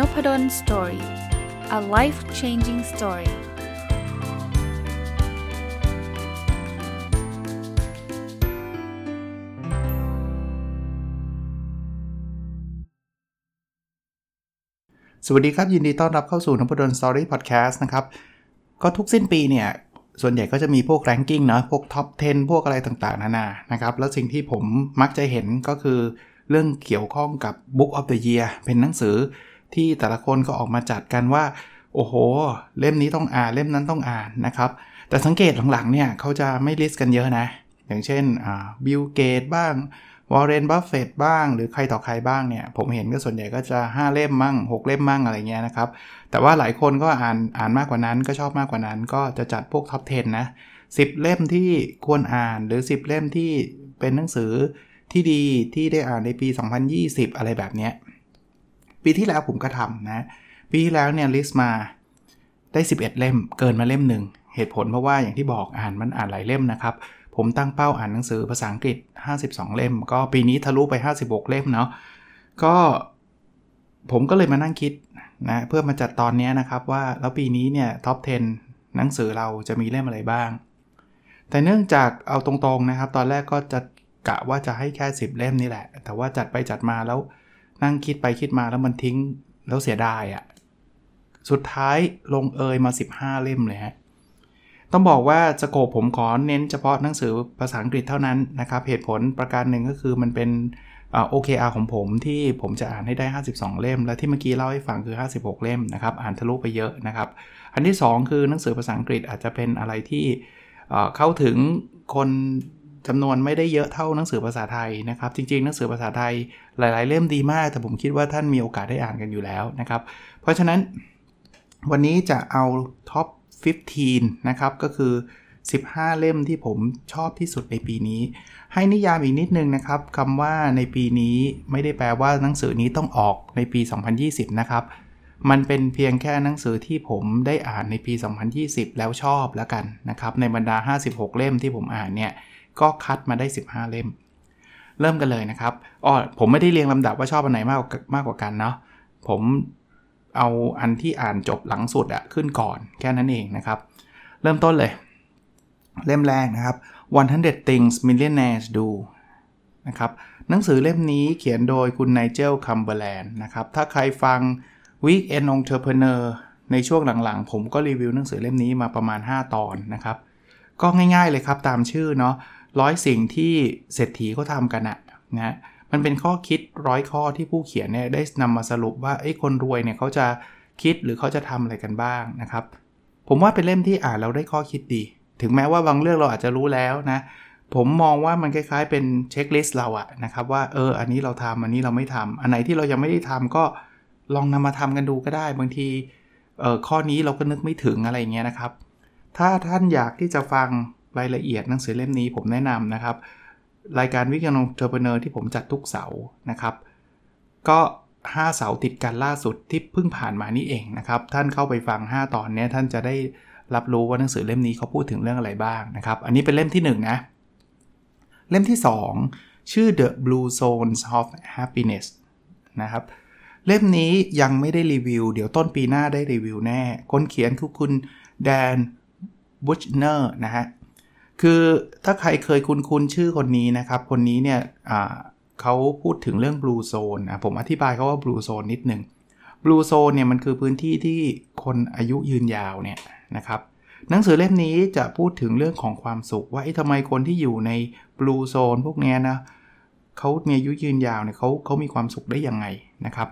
Nopadol Story a life changing story สวัสดีครับ ยินดีต้อนรับเข้าสู่นพดล Story Podcast นะครับ ก็ทุกสิ้นปีเนี่ย ส่วนใหญ่ก็จะมีพวก ranking เนาะพวก top 10 พวกอะไรต่างๆ นานานะครับ แล้วสิ่งที่ผมมักจะเห็นก็คือเรื่องเกี่ยวข้องกับ Book of the Year เป็นหนังสือ ที่แต่ละคนก็ออกมาจัดกันว่า โอ้โห เล่มนี้ต้องอ่านเล่มนั้นต้องอ่านนะครับ แต่สังเกตหลังๆเนี่ยเขาจะไม่ list กันเยอะนะ อย่างเช่น Bill Gates บ้าง Warren Buffett บ้าง หรือใครต่อใครบ้างเนี่ย ผมเห็นก็ส่วนใหญ่ก็จะ 5 เล่มมั่ง 6 เล่มมั่งอะไรเงี้ยนะครับ แต่ว่าหลายคนก็อ่านอ่านมากกว่านั้นก็ชอบมากกว่านั้น ก็จะจัดพวก top 10 นะ 10 เล่มที่ควรอ่านหรือ 10 เล่มที่เป็นหนังสือที่ดีที่ได้อ่านในปี 2020 อะไรแบบเนี้ย ปีที่แล้วผมก็ทำนะ ปีที่แล้วเนี่ย list มาได้ 11 เล่มเกินมาเล่มหนึ่งเหตุผลเพราะว่าอย่างที่บอกอ่านมันอ่านหลายเล่มนะครับ ผมตั้งเป้าอ่านหนังสือภาษาอังกฤษ 52 เล่ม ก็ปีนี้ทะลุไป 56 เล่มเนาะก็ผมก็เลยมานั่งคิดนะเพื่อมาจัดตอนนี้นะครับว่าแล้วปีนี้เนี่ย top 10 หนังสือเราจะมีเล่มอะไรบ้าง แต่เนื่องจากเอาตรงๆนะครับ ตอนแรกก็จะกะว่าจะให้แค่ 10 เล่มนี่แหละ แต่ว่าจัดไปจัดมาแล้ว นั่งคิดไปคิดมาแล้วมันทิ้งแล้วเสียดายอะ่ะ สุดท้ายลงเอยมา 15 เล่มเลยฮะ ต้องบอกว่าสโกผมขอเน้นเฉพาะหนังสือภาษาอังกฤษเท่านั้นนะครับ เหตุผลประการหนึ่งก็คือมันเป็นโอเคอาของผมที่ผมจะอ่านให้ได้ 52 เล่ม และที่เมื่อกี้เล่าให้ฟังคือ 56 เล่มนะครับ อ่านทะลุไปเยอะนะครับ อันที่ 2 คือหนังสือภาษาอังกฤษอาจจะเป็นอะไรที่เข้าถึงคน จำนวนไม่ได้เยอะเท่าหนังสือภาษาไทยนะครับ จริงๆ หนังสือภาษาไทยหลาย ๆ เล่มดีมาก แต่ผมคิดว่าท่านมีโอกาสได้อ่านกันอยู่แล้วนะครับ เพราะฉะนั้นวันนี้จะเอาท็อป 15 นะครับ ก็คือ 15 เล่มที่ผมชอบที่สุดในปีนี้ ให้นิยามอีกนิดนึงนะครับคำว่าในปีนี้ไม่ได้แปลว่าหนังสือนี้ต้องออกในปี 2020 นะครับ มันเป็นเพียงแค่หนังสือที่ผมได้อ่านในปี 2020 แล้วชอบแล้วกันนะครับ ในบรรดา 56 เล่มที่ผมอ่านเนี่ย ก็คัดมาได้ 15 เล่ม เริ่มกันเลยนะครับอ๋อผมไม่ได้เรียงลำดับว่าชอบอันไหนมากมากกว่ากันเนาะผมเอาอันที่อ่านจบหลังสุดอะขึ้นก่อนแค่นั้นเองนะครับ เริ่มต้นเลย เล่มแรกนะครับ 100 things millionaires do นะครับหนังสือเล่มนี้เขียนโดยคุณไนเจลคัมเบอร์แลนด์นะครับ ถ้าใครฟัง Weekend Entrepreneur ในช่วงหลังๆ ผมก็รีวิวหนังสือเล่มนี้มาประมาณ 5 ตอนนะครับ ก็ง่ายๆเลยครับตามชื่อเนาะ ร้อยสิ่งที่เศรษฐีเขาทำกันอะนะมันเป็นข้อคิดร้อยข้อที่ผู้เขียนเนี่ยได้นำมาสรุปว่าไอ้คนรวยเนี่ยเขาจะคิดหรือเขาจะทำอะไรกันบ้างนะครับ ผมว่าเป็นเล่มที่อ่านเราได้ข้อคิดดี ถึงแม้ว่าบางเรื่องเราอาจจะรู้แล้วนะผมมองว่ามันคล้ายๆเป็น checklist เราอะนะครับว่าเอออันนี้เราทำอันนี้เราไม่ทำอันไหนที่เรายังไม่ได้ทำก็ลองนำมาทำกันดูก็ได้ บางทีเออข้อนี้เราก็นึกไม่ถึงอะไรเงี้ยนะครับ ถ้าท่านอยากที่จะฟัง รายละเอียดหนังสือเล่มนี้ผมแนะนำนะครับ รายการ Weekend Entrepreneur ที่ผมจัดทุกเสาร์นะครับ ก็ 5 เสาร์ติดกันล่าสุดที่เพิ่งผ่านมานี่เองนะครับ ท่านเข้าไปฟัง 5 ตอนนี้ท่านจะได้รับรู้ว่าหนังสือเล่มนี้เขาพูดถึงเรื่องอะไรบ้างนะครับ อันนี้เป็นเล่มที่ 1นะเล่มที่ 2 ชื่อ The Blue Zones of Happiness นะครับ เล่มนี้ยังไม่ได้รีวิว เดี๋ยวต้นปีหน้าได้รีวิวแน่ คนเขียนคือคุณ Dan Buettner นะฮะ คือถ้าใครเคยคุ้นๆชื่อคนนี้นะครับ คนนี้เนี่ยเขาพูดถึงเรื่อง Blue Zone นะผมอธิบายคำว่า Blue Zone นิดนึงบลูโซนเนี่ยมันคือพื้นที่ที่คนอายุยืนยาวเนี่ยนะครับหนังสือเล่มนี้จะพูดถึงเรื่องของความสุข ว่าทำไมคนที่อยู่ในบลูโซนพวกนี้นะเขามีอายุยืนยาวเนี่ยเขาเขามีความสุขได้ยังไงนะครับ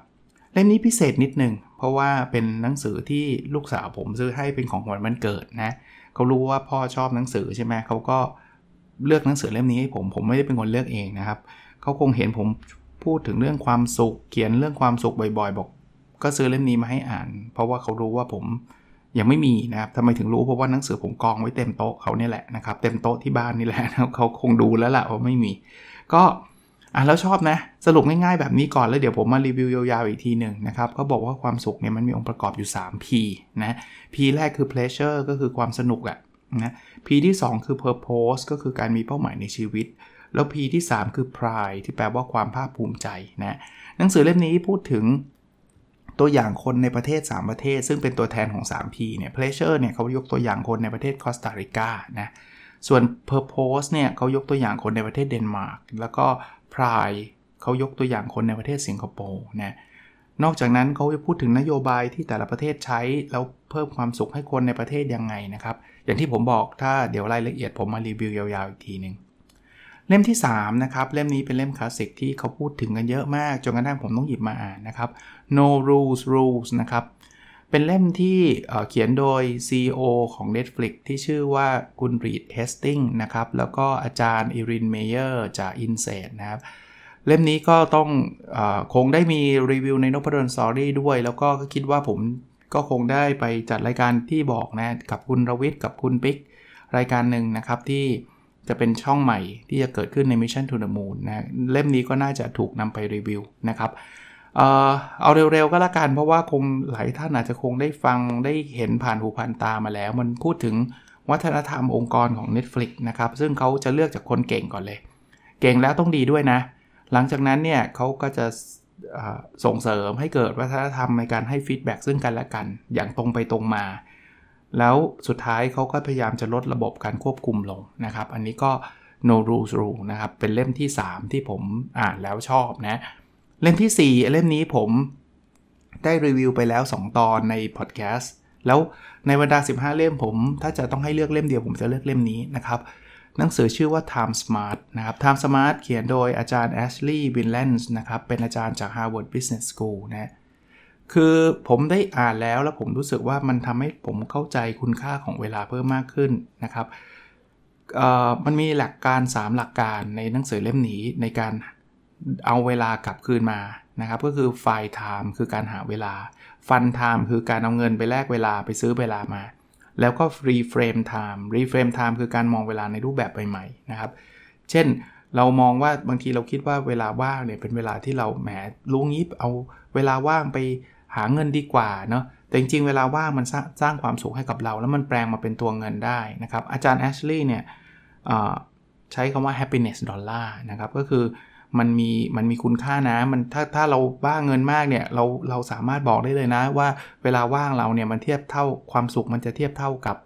เล่มนี้พิเศษนิดนึงเพราะว่าเป็นหนังสือที่ลูกสาวผมซื้อให้เป็นของขวัญวันเกิดนะเขารู้ว่าพ่อชอบหนังสือใช่ไหมเขาก็เลือกหนังสือเล่มนี้ให้ผมผมไม่ได้เป็นคนเลือกเองนะครับเขาคงเห็นผมพูดถึงเรื่องความสุข เขียนเรื่องความสุขบ่อยๆ บอก ก็ซื้อเล่มนี้มาให้อ่าน เพราะว่าเขารู้ว่าผมยังไม่มีนะครับทำไมถึงรู้เพราะว่าหนังสือผมกองไว้เต็มโต๊ะเขาเนี่ยแหละนะครับ เต็มโต๊ะที่บ้านนี่แหละเขาคงดูแล้วแหละว่าไม่มี ก็ อะแล้วชอบนะ สรุปง่ายๆแบบนี้ก่อนแล้วเดี๋ยวผมมารีวิวยาวๆอีกทีหนึ่งนะครับเขาบอกว่าความสุขเนี่ยมันมีองค์ประกอบอยู่ 3 P นะ P แรกคือ pleasure ก็คือความสนุกอะนะ P ที่ 2 คือ purpose ก็คือการมีเป้าหมายในชีวิต แล้ว P ที่ 3 คือ pride ที่แปลว่าความภาคภูมิใจนะหนังสือเล่มนี้พูดถึงตัวอย่างคนในประเทศ 3 ประเทศ ซึ่งเป็นตัวแทนของ 3P เนี่ย pleasure เนี่ยเขายกตัวอย่างคนในประเทศคอสตาริกานะส่วน purpose เนี่ยเขายกตัวอย่างคนในประเทศเดนมาร์กแล้วก็ pride เขายกตัวอย่างคนในประเทศสิงคโปร์นะนอกจากนั้นเขาจะพูดถึงนโยบายที่แต่ละประเทศใช้ แล้วเพิ่มความสุขให้คนในประเทศยังไงนะครับ อย่างที่ผมบอกถ้าเดี๋ยวรายละเอียดผมมารีวิวยาวๆอีกทีหนึ่งเล่มที่3นะครับเล่มนี้เป็นเล่มคลาสสิกที่เขาพูดถึงกันเยอะมาก จนกระทั่งผมต้องหยิบมาอ่านนะครับ No Rules Rules นะครับ เป็นเล่มที่เขียนโดย CEO ของ Netflix ที่ชื่อว่าคุณรีดเฮสติงนะครับ แล้วก็อาจารย์อิรินเมเยอร์จาก i n s e t นะครับ เล่มนี้ก็ต้องอคงได้มีรีวิวในนพดลสอรี่ด้วย แล้วก็คิดว่าผมก็คงได้ไปจัดรายการที่บอกนะ กับคุณรวิทย์กับคุณปิ๊ก รายการหนึ่งนะครับที่จะเป็นช่องใหม่ที่จะเกิดขึ้นใน Mission to the Moon นะ เล่มนี้ก็น่าจะถูกนำไปรีวิวนะครับ เอาเร็วๆก็แล้วกัน เพราะว่าคงหลายท่านอาจจะคงได้ฟังได้เห็นผ่านหูผ่านตามาแล้ว มันพูดถึงวัฒนธรรมองค์กรของ Netflix นะครับ ซึ่งเขาจะเลือกจากคนเก่งก่อนเลย เก่งแล้วต้องดีด้วยนะ หลังจากนั้นเนี่ยเขาก็จะส่งเสริมให้เกิดวัฒนธรรมในการให้ฟีดแบ็ซึ่งกันและกัน อย่างตรงไปตรงมา แล้วสุดท้ายเขาก็พยายามจะลดระบบการควบคุมลงนะครับ อันนี้ก็ no rules rule นะครับ เป็นเล่มที่ 3 ที่ผมอ่านแล้วชอบนะ เล่มที่ 4 เล่มนี้ผมได้รีวิวไปแล้ว 2 ตอนในพอดแคสต์แล้วในบรรดา 15 เล่มผม ถ้าจะต้องให้เลือกเล่มเดียวผมจะเลือกเล่มนี้นะครับหนังสือชื่อว่า Time Smart นะครับ Time Smart เขียนโดยอาจารย์ Ashley w i n l a n d s นะครับ เป็นอาจารย์จาก Harvard Business School นะคือผมได้อ่านแล้วแล้วผมรู้สึกว่ามันทำให้ผมเข้าใจคุณค่าของเวลาเพิ่มมากขึ้นนะครับมันมีหลักการ 3 หลักการในหนังสือเล่มนี้ในการ เอาเวลากลับคืนมานะครับก็คือไฟล์ไทม์คือการหาเวลาfund time คือการเอาเงินไปแลกเวลาไปซื้อเวลามา แล้วก็ reframe time reframe time คือการมองเวลาในรูปแบบใหม่ๆนะครับเช่นเรามองว่าบางทีเราคิดว่าเวลาว่างเนี่ยเป็นเวลาที่เราแหมลุงยิบเอาเวลาว่างไปหาเงินดีกว่าเนาะแต่จริงๆ เวลาว่างมันสร้างความสุขให้กับเรา แล้วมันแปลงมาเป็นตัวเงินได้นะครับอาจารย์แอชลีย์เนี่ยใช้คำว่า happiness dollar นะครับก็คือ มันมีมันมีคุณค่านะ มันถ้าถ้าเราบ้าเงินมากเนี่ยเราเราสามารถบอกได้เลยนะว่าเวลาว่างเราเนี่ยมันเทียบเท่าความสุขมันจะเทียบเท่ากับ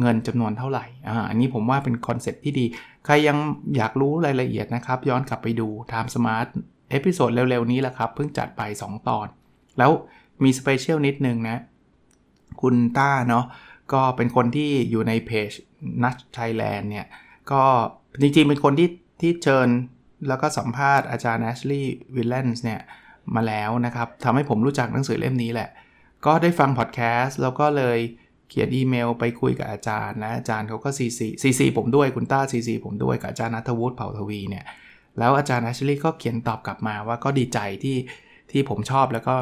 เงินจำนวนเท่าไหร่อ่าอันนี้ผมว่าเป็น concept ที่ดี ใครยังอยากรู้รายละเอียดนะครับ ย้อนกลับไปดู Time Smart episode เร็วๆนี้แหละครับ เพิ่งจัดไป 2 ตอน แล้วมี special นิดนึงนะ คุณต้าเนาะก็เป็นคนที่อยู่ในเพจ Nudge Thailand เนี่ย ก็จริงๆ เป็นคนที่ที่เชิญ แล้วก็สัมภาษณ์อาจารย์แอชลีย์วิลเลนส์เนี่ยมาแล้วนะครับทำให้ผมรู้จักหนังสือเล่มนี้แหละ ก็ได้ฟังพอดแคสต์แล้วก็เลยเขียนอีเมลไปคุยกับอาจารย์นะอาจารย์เขาก็ CC CC ผมด้วยคุณต้าซีซีผมด้วยกับอาจารย์นัทวุฒิเผ่าทวีเนี่ยแล้วอาจารย์แอชลีย์ก็เขียนตอบกลับมาว่าก็ดีใจที่ที่ผมชอบแล้วก็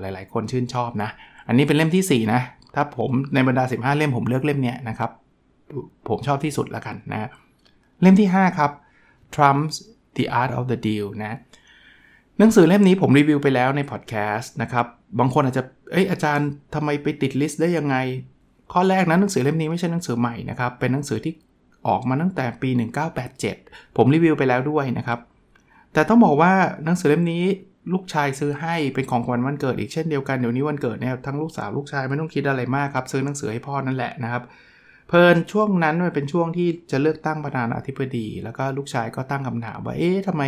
หลาย ๆ คนชื่นชอบนะ อันนี้เป็นเล่มที่ 4 นะ ถ้าผมในบรรดา 15 เล่มผมเลือกเล่มเนี้นะครับ ผมชอบที่สุดแล้วกันนะ เล่มที่ 5 ครับ Trump's The Art of the Deal นะหนังสือเล่มนี้ผมรีวิวไปแล้วในพอดแคสต์นะครับ บางคนอาจจะ เอ้ยอาจารย์ทำไมไปติดลิสต์ได้ยังไง ข้อแรกนะหนังสือเล่มนี้ไม่ใช่หนังสือใหม่นะครับ เป็นหนังสือที่ออกมาตั้งแต่ปี 1987 ผมรีวิวไปแล้วด้วยนะครับ แต่ต้องบอกว่าหนังสือเล่มนี้ลูกชายซื้อให้เป็นของขวัญวันเกิดอีกเช่นเดียวกันเดี๋ยวนี้วันเกิดเนี่ยทั้งลูกสาวลูกชายไม่ต้องคิดอะไรมากครับซื้อหนังสือให้พ่อนั่นแหละนะครับ เพลินช่วงนั้นมันเป็นช่วงที่จะเลือกตั้งประธานาธิบดี แล้วก็ลูกชายก็ตั้งคำถามว่า เอ๊ะทำไม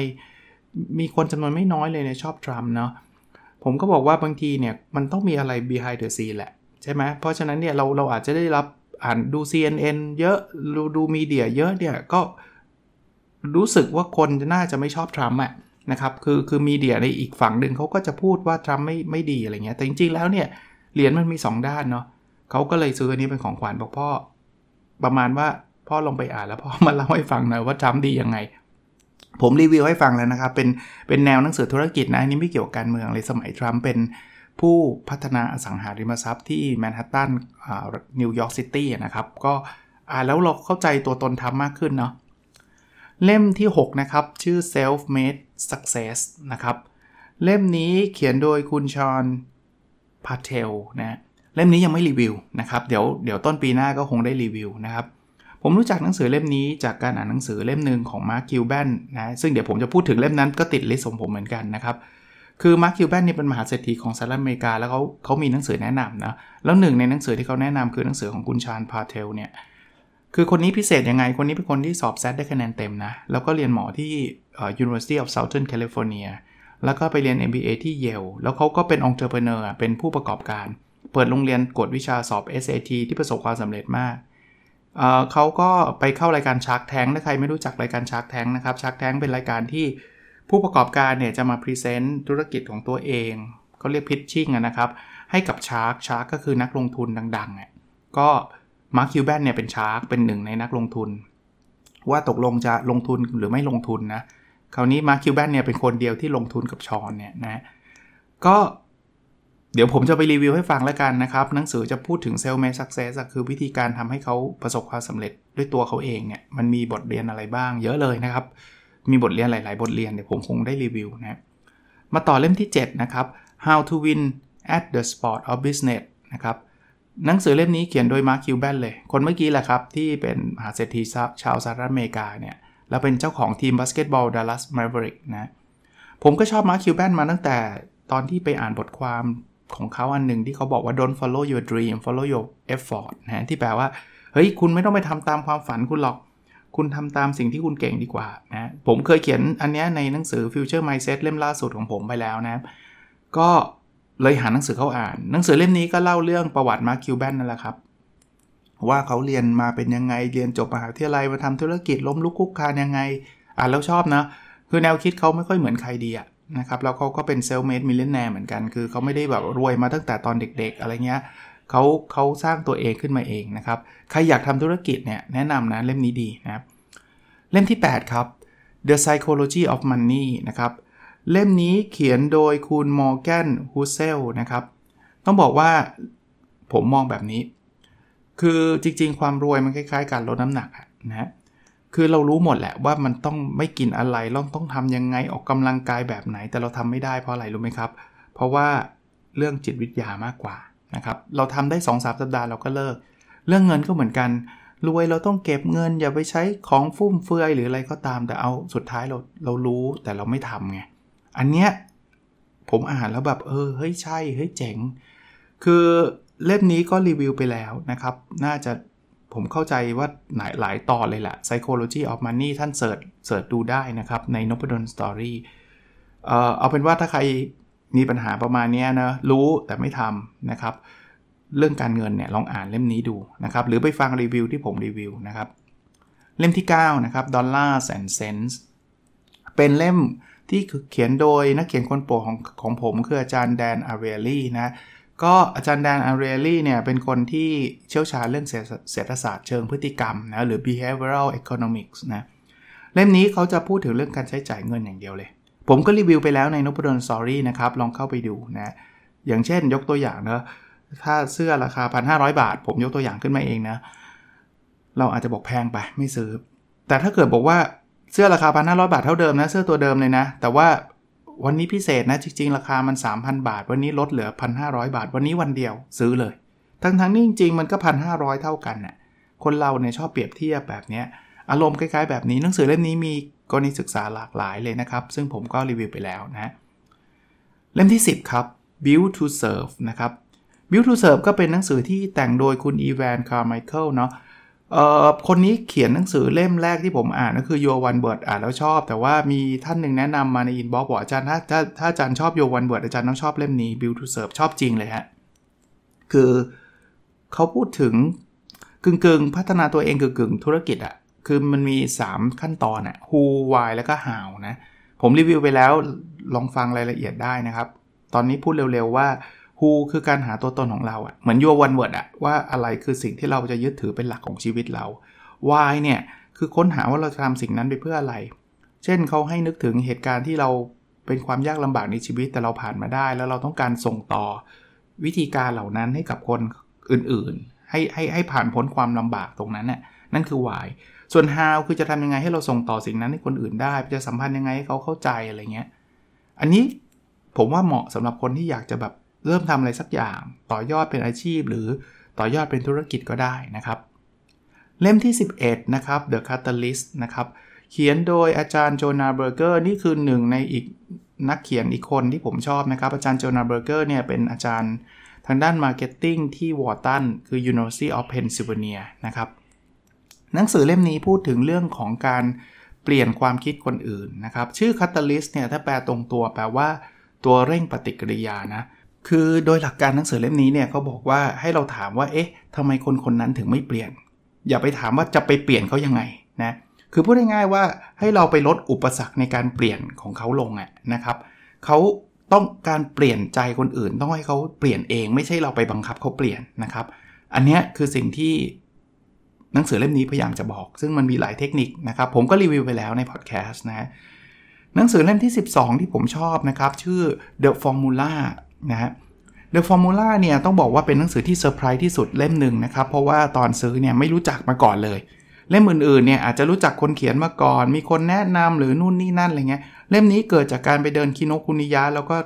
มีคนจำนวนไม่น้อยเลยเนี่ยชอบทรัมป์เนาะผมก็บอกว่าบางทีเนี่ยมันต้องมีอะไร behind the scene แหละ ใช่ไหมเพราะฉะนั้นเนี่ยเราเราอาจจะได้รับอ่านดู CNN เยอะดูดูมีเดียเยอะเนี่ยก็รู้สึกว่าคนน่าจะไม่ชอบทรัมป์อะนะครับคือคือ media ในอีกฝั่งหนึ่งเขาก็จะพูดว่าทรัมป์ไม่ไม่ดีอะไรเงี้ยแต่จริงๆแล้วเนี่ยเหรียญมันมี 2 ด้านเนาะเขาก็เลยซื้ออันนี้เป็นของขวัญบอกพ่อ ประมาณว่าพ่อลงไปอ่านแล้วพ่อมาเล่าให้ฟังหน่อยว่าทรัมป์ดียังไง ผมรีวิวให้ฟังแล้วนะครับ เป็นเป็นแนวหนังสือธุรกิจนะอันนี้ไม่เกี่ยวกับการเมืองเลยสมัยทรัมป์เป็นผู้พัฒนาอสังหาริมทรัพย์ที่แมนฮัตตันนิวยอร์กซิตี้นะครับ ก็อ่านแล้วเราเข้าใจตัวตนทรัมป์มากขึ้นเนาะเล่มที่ 6 นะครับ ชื่อ self made success นะครับ เล่มนี้เขียนโดยคุณชอนพาเทลนะ เล่มนี้ยังไม่รีวิวนะครับ เดี๋ยวเดี๋ยวต้นปีหน้าก็คงได้รีวิวนะครับ ผมรู้จักหนังสือเล่มนี้จากการอ่านหนังสือเล่มหนึ่งของมาร์คคิวแบนนะซึ่งเดี๋ยวผมจะพูดถึงเล่มนั้นก็ติด list ของผมเหมือนกันนะครับคือมาร์คคิวแบนนี่เป็นมหาเศรษฐีของสหรัฐอเมริกาแล้วเขาเขามีหนังสือแนะนำนะแล้วหนึ่งในหนังสือที่เขาแนะนำคือหนังสือของคุณชอนพาเทลเนี่ยคือคนนี้พิเศษยังไง คนนี้เป็นคนที่สอบ SAT ได้คะแนนเต็มนะ แล้วก็เรียนหมอที่ University of Southern California แล้วก็ไปเรียน MBA ที่เยลแล้วเขาก็เป็น entrepreneur เป็นผู้ประกอบการ เปิดโรงเรียนกวดวิชาสอบ SAT ที่ประสบความสำเร็จมากเขาก็ไปเข้ารายการ Shark Tank ถ้าใครไม่รู้จักรายการ Shark Tank นะครับ Shark Tank เป็นรายการที่ผู้ประกอบการเนี่ยจะมา present ธุรกิจของตัวเองเขาเรียก pitching นะครับ ให้กับ shark shark ก็คือนักลงทุนดังๆเนี่ยก็มาร์คคิวแบนเนี่ยเป็น shark เป็นหนึ่งในนักลงทุน ว่าตกลงจะลงทุนหรือไม่ลงทุนนะคราวนี้มาร์คคิวแบนเนี่ยเป็นคนเดียวที่ลงทุนกับชอนเนี่ยนะก็ เดี๋ยวผมจะไปรีวิวให้ฟังแล้วกันนะครับ หนังสือจะพูดถึง self made success คือวิธีการทำให้เขาประสบความสำเร็จด้วยตัวเขาเองเนี่ยมันมีบทเรียนอะไรบ้าง เยอะเลยนะครับ มีบทเรียนหลาย ๆ บทเรียนเดี๋ยวผมคงได้รีวิวนะมาต่อเล่มที่ 7 นะครับ How to Win at the Sport of Business นะครับหนังสือเล่มนี้เขียนโดยมาร์คคิวแบนเลย คนเมื่อกี้แหละครับ ที่เป็นมหาเศรษฐีชาวสหรัฐอเมริกาเนี่ยแล้วเป็นเจ้าของทีมบาสเกตบอลดัลลัสมาร์เวริกนะผมก็ชอบมาร์คคิวแบนมาตั้งแต่ตอนที่ไปอ่านบทความ ของเขาอันหนึ่งที่เขาบอกว่า don't follow your dream follow your effort นะที่แปลว่า เฮ้ย คุณไม่ต้องไปทำตามความฝันคุณหรอก คุณทำตามสิ่งที่คุณเก่งดีกว่านะผมเคยเขียนอันนี้ในหนังสือ Future Mindset เล่มล่าสุดของผมไปแล้วนะ ก็เลยหาหนังสือเขาอ่าน หนังสือเล่มนี้ก็เล่าเรื่องประวัติมาร์คคิวแบนนั่นแหละครับ ว่าเขาเรียนมาเป็นยังไงเรียนจบมหาวิทยาลัยมาทำธุรกิจล้มลุกคลุกคลานยังไง อ่านแล้วชอบนะคือแนวคิดเขาไม่ค่อยเหมือนใครดีอะ นะครับแล้วเขาก็เป็น self made millionaire เหมือนกัน คือเขาไม่ได้แบบรวยมาตั้งแต่ตอนเด็กๆ อะไรเงี้ยเขาเขาสร้างตัวเองขึ้นมาเองนะครับ ใครอยากทำธุรกิจเนี่ยแนะนำนะเล่มนี้ดีนะครับ เล่มที่ 8 ครับ The Psychology of Money นะครับ เล่มนี้เขียนโดยคุณมอร์แกนฮูเซลนะครับ ต้องบอกว่าผมมองแบบนี้ คือจริงๆ ความรวยมันคล้ายๆ การลดน้ำหนักนะฮะ คือเรารู้หมดแหละว่ามันต้องไม่กินอะไรเราต้องทำยังไงออกกำลังกายแบบไหน แต่เราทำไม่ได้เพราะอะไรรู้ไหมครับ เพราะว่าเรื่องจิตวิทยามากกว่านะครับเราทำได้2อสสัปดาห์เราก็เลิก เรื่องเงินก็เหมือนกัน รวยเราต้องเก็บเงิน อย่าไปใช้ของฟุ่มเฟือยหรืออะไรก็ตามแต่เอาสุดท้ายเราเรารู้แต่เราไม่ทำไงอันเนี้ยผมอ่านแล้วแบบเออเฮ้ยใช่เฮ้ยเจ๋ง คือเล่มนี้ก็รีวิวไปแล้วนะครับ น่าจะ ผมเข้าใจว่าหลายหลายตอนเลยแหละ Psychology of Money ท่านเสิร์ชเสิร์ชดูได้นะครับ ใน n o p a d o n Story เอ่อเอาเป็นว่าถ้าใครมีปัญหาประมาณนี้นะรู้แต่ไม่ทำนะครับ เรื่องการเงินเนี่ยลองอ่านเล่มนี้ดูนะครับ หรือไปฟังรีวิวที่ผมรีวิวนะครับ เล่มที่ 9 นะครับ Dollars and Sense เป็นเล่มที่เขียนโดยนักเขียนคนโปรดของของผมคืออาจารย์แดนอาร์เรลลี่นะ ก็อาจารย์แดนอาร์เรลลี่เนี่ยเป็นคนที่เชี่ยวชาญเรื่องเศรษฐศาสตร์เชิงพฤติกรรมนะหรือ behavioral economics นะเล่มนี้เขาจะพูดถึงเรื่องการใช้จ่ายเงินอย่างเดียวเลย ผมก็รีวิวไปแล้วในนพดลสอรี่นะครับ ลองเข้าไปดูนะ อย่างเช่นยกตัวอย่างนะถ้าเสื้อราคา 1,500 บาท ผมยกตัวอย่างขึ้นมาเองนะ เราอาจจะบอกแพงไปไม่ซื้อ แต่ถ้าเกิดบอกว่าเสื้อราคาพันห้าร้อยบาทเท่าเดิมนะ เสื้อตัวเดิมเลยนะ แต่ว่า วันนี้พิเศษนะจริง ๆ ราคามัน 3,000 บาท วันนี้ลดเหลือ 1,500 บาท วันนี้วันเดียวซื้อเลย ทั้งๆนี่จริงๆมันก็ 1,500 เท่ากันน่ะคนเราเนี่ยชอบเปรียบเทียบแบบนี้อารมณ์คล้ายๆ แบบนี้หนังสือเล่มนี้มีกรณีศึกษาหลากหลายเลยนะครับ ซึ่งผมก็รีวิวไปแล้วนะเล่มที่ 10 ครับ Built to Serve นะครับ Built to Serve ก็เป็นหนังสือที่แต่งโดยคุณอีแวนคาร์ไมเคิลเนาะ คนนี้เขียนหนังสือเล่มแรกที่ผมอ่านก็คือ Your One Word อ่านแล้วชอบ แต่ว่ามีท่านหนึ่งแนะนำมาใน inbox บอกอาจารย์ถ้าถ้าถ้าอาจารย์ชอบ Your One Word อาจารย์ต้องชอบเล่มนี้ Built to Serve ชอบจริงเลยฮะ คือเขาพูดถึงกึ่งกึ่งพัฒนาตัวเองกึ่งกึ่งธุรกิจอะ่ะคือมันมี 3 ขั้นตอนอะ่ะ who why แล้วก็ how นะ ผมรีวิวไปแล้วลองฟังรายละเอียดได้นะครับ ตอนนี้พูดเร็วๆว่า who คือการหาตัวตนของเราอะ่ะเหมือน your one word อะ่ะว่าอะไรคือสิ่งที่เราจะยึดถือเป็นหลักของชีวิตเรา why เนี่ยคือค้นหาว่าเราจะทำสิ่งนั้นไปเพื่ออะไร เช่นเขาให้นึกถึงเหตุการณ์ที่เราเป็นความยากลำบากในชีวิตแต่เราผ่านมาได้ แล้วเราต้องการส่งต่อวิธีการเหล่านั้นให้กับคนอื่นๆ ให้ให้ให้ผ่านพ้นความลำบากตรงนั้นน่ะนั่นคือ why ส่วน how คือจะทำยังไงให้เราส่งต่อสิ่งนั้นให้คนอื่นได้ จะสัมพันธ์ยังไงให้เขาเข้าใจอะไรเงี้ย อันนี้ผมว่าเหมาะสำหรับคนที่อยากจะแบบ เริ่มทำอะไรสักอย่าง ต่อยอดเป็นอาชีพ หรือต่อยอดเป็นธุรกิจก็ได้นะครับ เล่มที่ 11 นะครับ The Catalyst นะครับเขียนโดยอาจารย์โจนาเบอร์เกอร์นี่คือหนึ่งในอีกนักเขียนอีกคนที่ผมชอบนะครับ อาจารย์ Jonah Berger เนี่ยเป็นอาจารย์ทางด้าน marketing ที่ Wharton คือ University of Pennsylvania นะครับหนังสือเล่มนี้พูดถึงเรื่องของการเปลี่ยนความคิดคนอื่นนะครับ ชื่อ Catalyst เนี่ยถ้าแปลตรงตัวแปลว่าตัวเร่งปฏิกิริยานะ คือโดยหลักการหนังสือเล่มนี้เนี่ยเขาบอกว่าให้เราถามว่าเอ๊ะทำไมคนคนนั้นถึงไม่เปลี่ยน อย่าไปถามว่าจะไปเปลี่ยนเขายังไงนะคือพูดง่ายๆว่าให้เราไปลดอุปสรรคในการเปลี่ยนของเขาลงอะนะครับเขาต้องการเปลี่ยนใจคนอื่น ต้องให้เขาเปลี่ยนเองไม่ใช่เราไปบังคับเขาเปลี่ยนนะครับ อันนี้คือสิ่งที่หนังสือเล่มนี้พยายามจะบอก ซึ่งมันมีหลายเทคนิคนะครับ ผมก็รีวิวไปแล้วในพอดแคสต์นะหนังสือเล่มที่ 12 ที่ผมชอบนะครับ ชื่อ The Formula นะฮะ The Formula เนี่ยต้องบอกว่าเป็นหนังสือที่เซอร์ไพรส์ที่สุดเล่มหนึ่งนะครับ เพราะว่าตอนซื้อเนี่ยไม่รู้จักมาก่อนเลย เล่มอื่นๆเนี่ยอาจจะรู้จักคนเขียนมาก่อน มีคนแนะนำหรือนู่นนี่นั่นอะไรเงี้ย เล่มนี้เกิดจากการไปเดินคิโนคุนิยะแล้วก็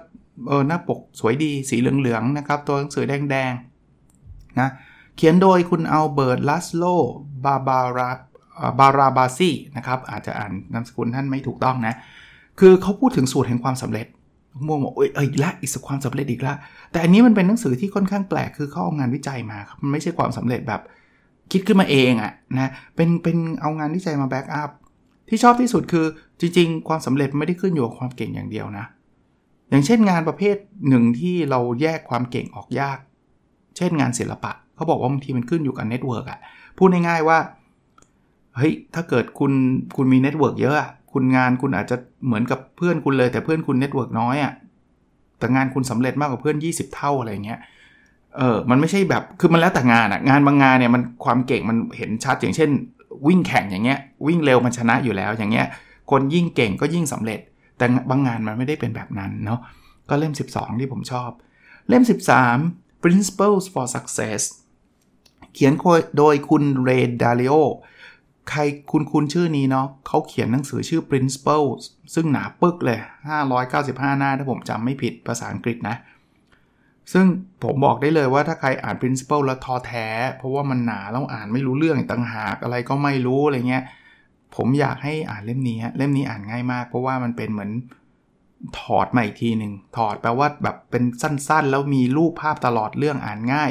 เออหน้าปกสวยดีสีเหลืองๆนะครับ ตัวหนังสือแดงๆนะเขียนโดยคุณอัลเบิร์ตลัสโลบาบาราบาราบาซีนะครับอาจจะอ่านนามสกุลท่านไม่ถูกต้องนะ คือเขาพูดถึงสูตรแห่งความสำเร็จ ม่วงบอกเอ้ยอีกละอีกสักความสำเร็จอีกละแต่อันนี้มันเป็นหนังสือที่ค่อนข้างแปลกคือเขาเอางานวิจัยมาครับมันไม่ใช่ความสำเร็จแบบ คิดขึ้นมาเองอะนะเป็นเป็นเอางานวิจัยมา back up ที่ชอบที่สุดคือจริง ๆ ความสำเร็จไม่ได้ขึ้นอยู่กับความเก่งอย่างเดียวนะ อย่างเช่นงานประเภทหนึ่งที่เราแยกความเก่งออกยาก เช่นงานศิลปะเขาบอกว่าบางทีมันขึ้นอยู่กับ network อะพูดง่ายๆว่าเฮ้ยถ้าเกิดคุณคุณมี network เยอะ คุณงานคุณอาจจะเหมือนกับเพื่อนคุณเลย แต่เพื่อนคุณ network น้อยอะ่ะแต่งานคุณสำเร็จมากกว่าเพื่อน 20 เท่าอะไรเงี้ยเออมันไม่ใช่แบบคือมันแล้วแต่งานอะ่ะงานบางงานเนี่ยมันความเก่งมันเห็นชัดอย่างเช่น วิ่งแข่งอย่างเงี้ยวิ่งเร็วมันชนะอยู่แล้วอย่างเงี้ยคนยิ่งเก่งก็ยิ่งสำเร็จ แต่บางงานมันไม่ได้เป็นแบบนั้นเนาะก็เล่ม 12 ที่ผมชอบ เล่ม 13 Principles for Success เขียนโดยคุณเรดดาริโอ ใครคุณคุณชื่อนี้เนาะเขาเขียนหนังสือชื่อ Principles ซึ่งหนาปึกเลย 595 หน้าถ้าผมจำไม่ผิดภาษาอังกฤษนะ ซึ่งผมบอกได้เลยว่าถ้าใครอ่าน Principle แล้วท้อแท้ เพราะว่ามันหนาแล้วอ่านไม่รู้เรื่องต่างหากอะไรก็ไม่รู้อะไรเงี้ย ผมอยากให้อ่านเล่มนี้เล่มนี้อ่านง่ายมาก เพราะว่ามันเป็นเหมือนถอดมาอีกทีหนึ่งถอดแปลว่าแบบเป็นสั้นๆ แล้วมีรูปภาพตลอดเรื่องอ่านง่าย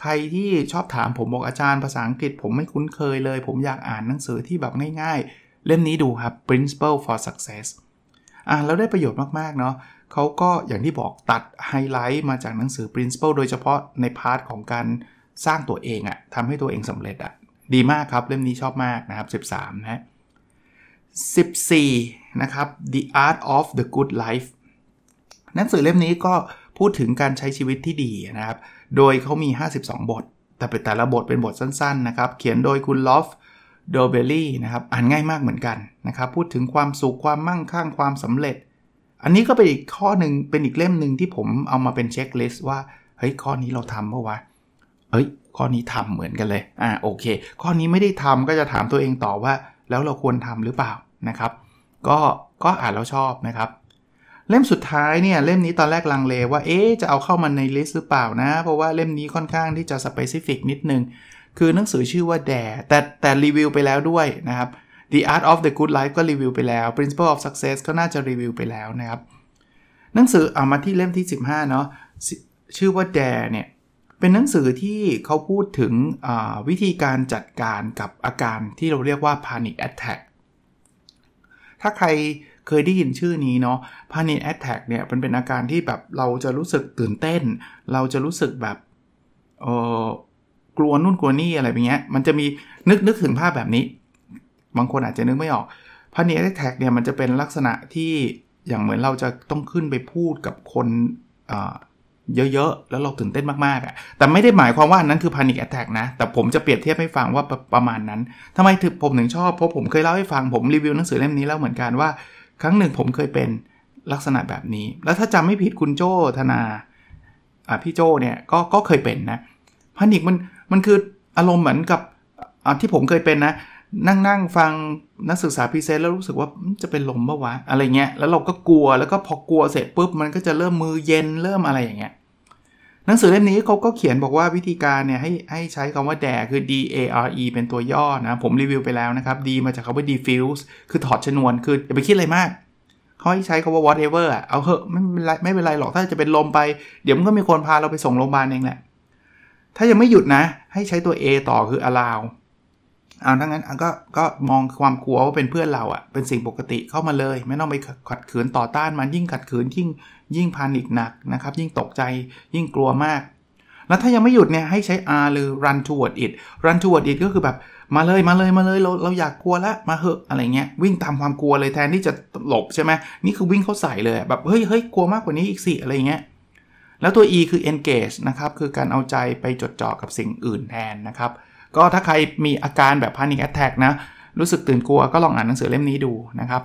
ใครที่ชอบถามผมบอกอาจารย์ภาษาอังกฤษ ผมไม่คุ้นเคยเลย ผมอยากอ่านหนังสือที่แบบง่ายๆ เล่มนี้ดูครับ Principle for Success อ่านแล้วได้ประโยชน์มากๆเนาะเขาก็อย่างที่บอกตัดไฮไลท์มาจากหนังสือ Principle โดยเฉพาะใน part ของการสร้างตัวเองอะทำให้ตัวเองสำเร็จอะดีมากครับ เล่มนี้ชอบมากนะครับ 13 นะ14 นะครับ The Art of the Good Life หนังสือเล่มนี้ก็ พูดถึงการใช้ชีวิตที่ดีนะครับ โดยเขามี 52 บท แต่เป็นแต่ละบทเป็นบทสั้นๆนะครับ เขียนโดยคุณ Rolf Dobelli นะครับ อ่านง่ายมากเหมือนกันนะครับ พูดถึงความสุขความมั่งคั่งความสำเร็จ อันนี้ก็เป็นอีกข้อหนึ่งเป็นอีกเล่มหนึ่งที่ผมเอามาเป็น checklist ว่า เฮ้ย ข้อนี้เราทำเพราะว่าเฮ้ย ข้อนี้ทำเหมือนกันเลย อ่า โอเค ข้อนี้ไม่ได้ทำก็จะถามตัวเองต่อว่า แล้วเราควรทำหรือเปล่านะครับ ก็ ก็อ่านแล้วชอบนะครับ เล่มสุดท้ายเนี่ยเล่มนี้ตอนแรกลังเลว่าเอ๊จะเอาเข้ามาใน list หรือเปล่านะ เพราะว่าเล่มนี้ค่อนข้างที่จะ specific นิดนึง คือหนังสือชื่อว่าแดแต่แต่รีวิวไปแล้วด้วยนะครับ The Art of the Good Life ก็รีวิวไปแล้ว Principle of Success ก็น่าจะรีวิวไปแล้วนะครับ หนังสือเอามาที่เล่มที่ 15 เนาะชื่อว่าแดเนี่ยเป็นหนังสือที่เขาพูดถึงวิธีการจัดการกับอาการที่เราเรียกว่า panic attack ถ้าใคร เคยได้ยินชื่อนี้เนาะ panic attack เนี่ยมันเป็นอาการที่แบบเราจะรู้สึกตื่นเต้น เราจะรู้สึกแบบเออกลัวนู่นกลัวนี่อะไรแบบนี้ย มันจะมีนึกนึกถึงภาพแบบนี้ บางคนอาจจะนึกไม่ออก panic attack เนี่ยมันจะเป็นลักษณะที่อย่างเหมือนเราจะต้องขึ้นไปพูดกับคนเยอะๆ แล้วเราตื่นเต้นมากๆอะ่ะ แต่ไม่ได้หมายความว่านั้นคือ panic attack นะ แต่ผมจะเปรียบเทียบให้ฟังว่าประประมาณนั้นทำไมถึงผมถึงชอบ เพราะผมเคยเล่าให้ฟัง ผมรีวิวหนังสือเล่มนี้แล้วเหมือนกันว่า ครั้งหนึ่งผมเคยเป็นลักษณะแบบนี้ แล้วถ้าจำไม่ผิดคุณโจธนาอ่าพี่โจเนี่ยก็ก็เคยเป็นนะพานิกมันมันคืออารมณ์เหมือนกับอ่าที่ผมเคยเป็นนะ นั่งนั่งฟังนักศึกษาพิเศษแล้วรู้สึกว่าจะเป็นลมเมื่อวะอะไรเงี้ยแล้วเราก็กลัวแล้วก็พอกลัวเสร็จปุ๊บมันก็จะเริ่มมือเย็นเริ่มอะไรอย่างเงี้ย หนังสือเล่มนี้เขาก็เขียนบอกว่าวิธีการเนี่ยให้ให้ใช้คำว่าแดคือ D A R E เป็นตัวย่อนะ ผมรีวิวไปแล้วนะครับ D มาจากคำว่า diffuse คือถอดชนวน คืออย่าไปคิดอะไรมากเขาให้ใช้คาว่า whatever อะเอาเหอะไม่เป็นไรไม่เป็นไรหรอกถ้าจะเป็นลมไป เดี๋ยวมันก็มีคนพาเราไปส่งโรงพยาบาลเองแหละถ้ายังไม่หยุดนะ ให้ใช้ตัว A ต่อคือ allow เอาทั้งนั้นก็ก็มองความกลัวว่าเป็นเพื่อนเราอะ่ะเป็นสิ่งปกติเข้ามาเลย ไม่ต้องไปขัดขืนต่อต้านมันยิ่งขัดขืนยิ่งยิ่งพานิกหนักนะครับ ยิ่งตกใจยิ่งกลัวมาก แล้วถ้ายังไม่หยุดเนี่ยให้ใช้ R หรือ run toward it run toward it ก็คือแบบมาเลยมาเลยมาเลยเราเราอยากกลัวละมาเหอะอะไรเงี้ยวิ่งตามความกลัวเลยแทนที่จะหลบใช่ไหมนี่คือวิ่งเข้าใส่เลยแบบเฮ้ยเฮ้ยกลัวมากกว่านี้อีกสิอะไรเงี้ยแล้วตัว E คือ engage นะครับ คือการเอาใจไปจดจ่อกับสิ่งอื่นแทนนะครับ ก็ถ้าใครมีอาการแบบ panic attack นะ รู้สึกตื่นกลัวก็ลองอ่านหนังสือเล่มนี้ดูนะครับ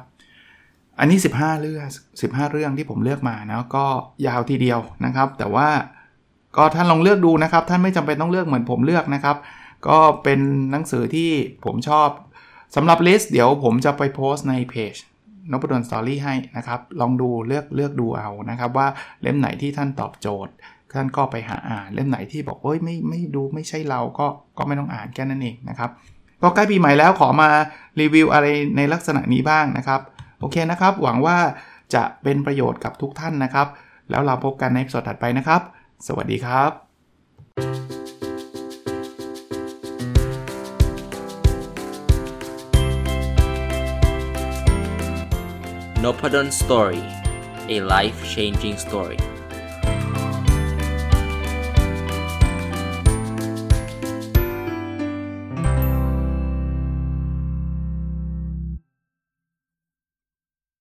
อันนี้ 15 เรื่อง 15 เรื่องที่ผมเลือกมานะก็ยาวทีเดียวนะครับ แต่ว่าก็ท่านลองเลือกดูนะครับ ท่านไม่จำเป็นต้องเลือกเหมือนผมเลือกนะครับ ก็เป็นหนังสือที่ผมชอบสำหรับ list เดี๋ยวผมจะไปโพสต์ในเพจ Nopadol's Story ให้นะครับ ลองดูเลือกเลือกดูเอานะครับ ว่าเล่มไหนที่ท่านตอบโจทย์ ท่านก็ไปหาอ่านเล่มไหนที่บอกเอ้ยไม่ไม่ดูไม่ใช่เราก็ก็ไม่ต้องอ่านแค่นั้นเองนะครับก็ใกล้ปีใหม่แล้วขอมารีวิวอะไรในลักษณะนี้บ้างนะครับ โอเคนะครับ หวังว่าจะเป็นประโยชน์กับทุกท่านนะครับ แล้วเราพบกันในสดถัดไปนะครับ สวัสดีครับ n o p a d o n Story a life changing story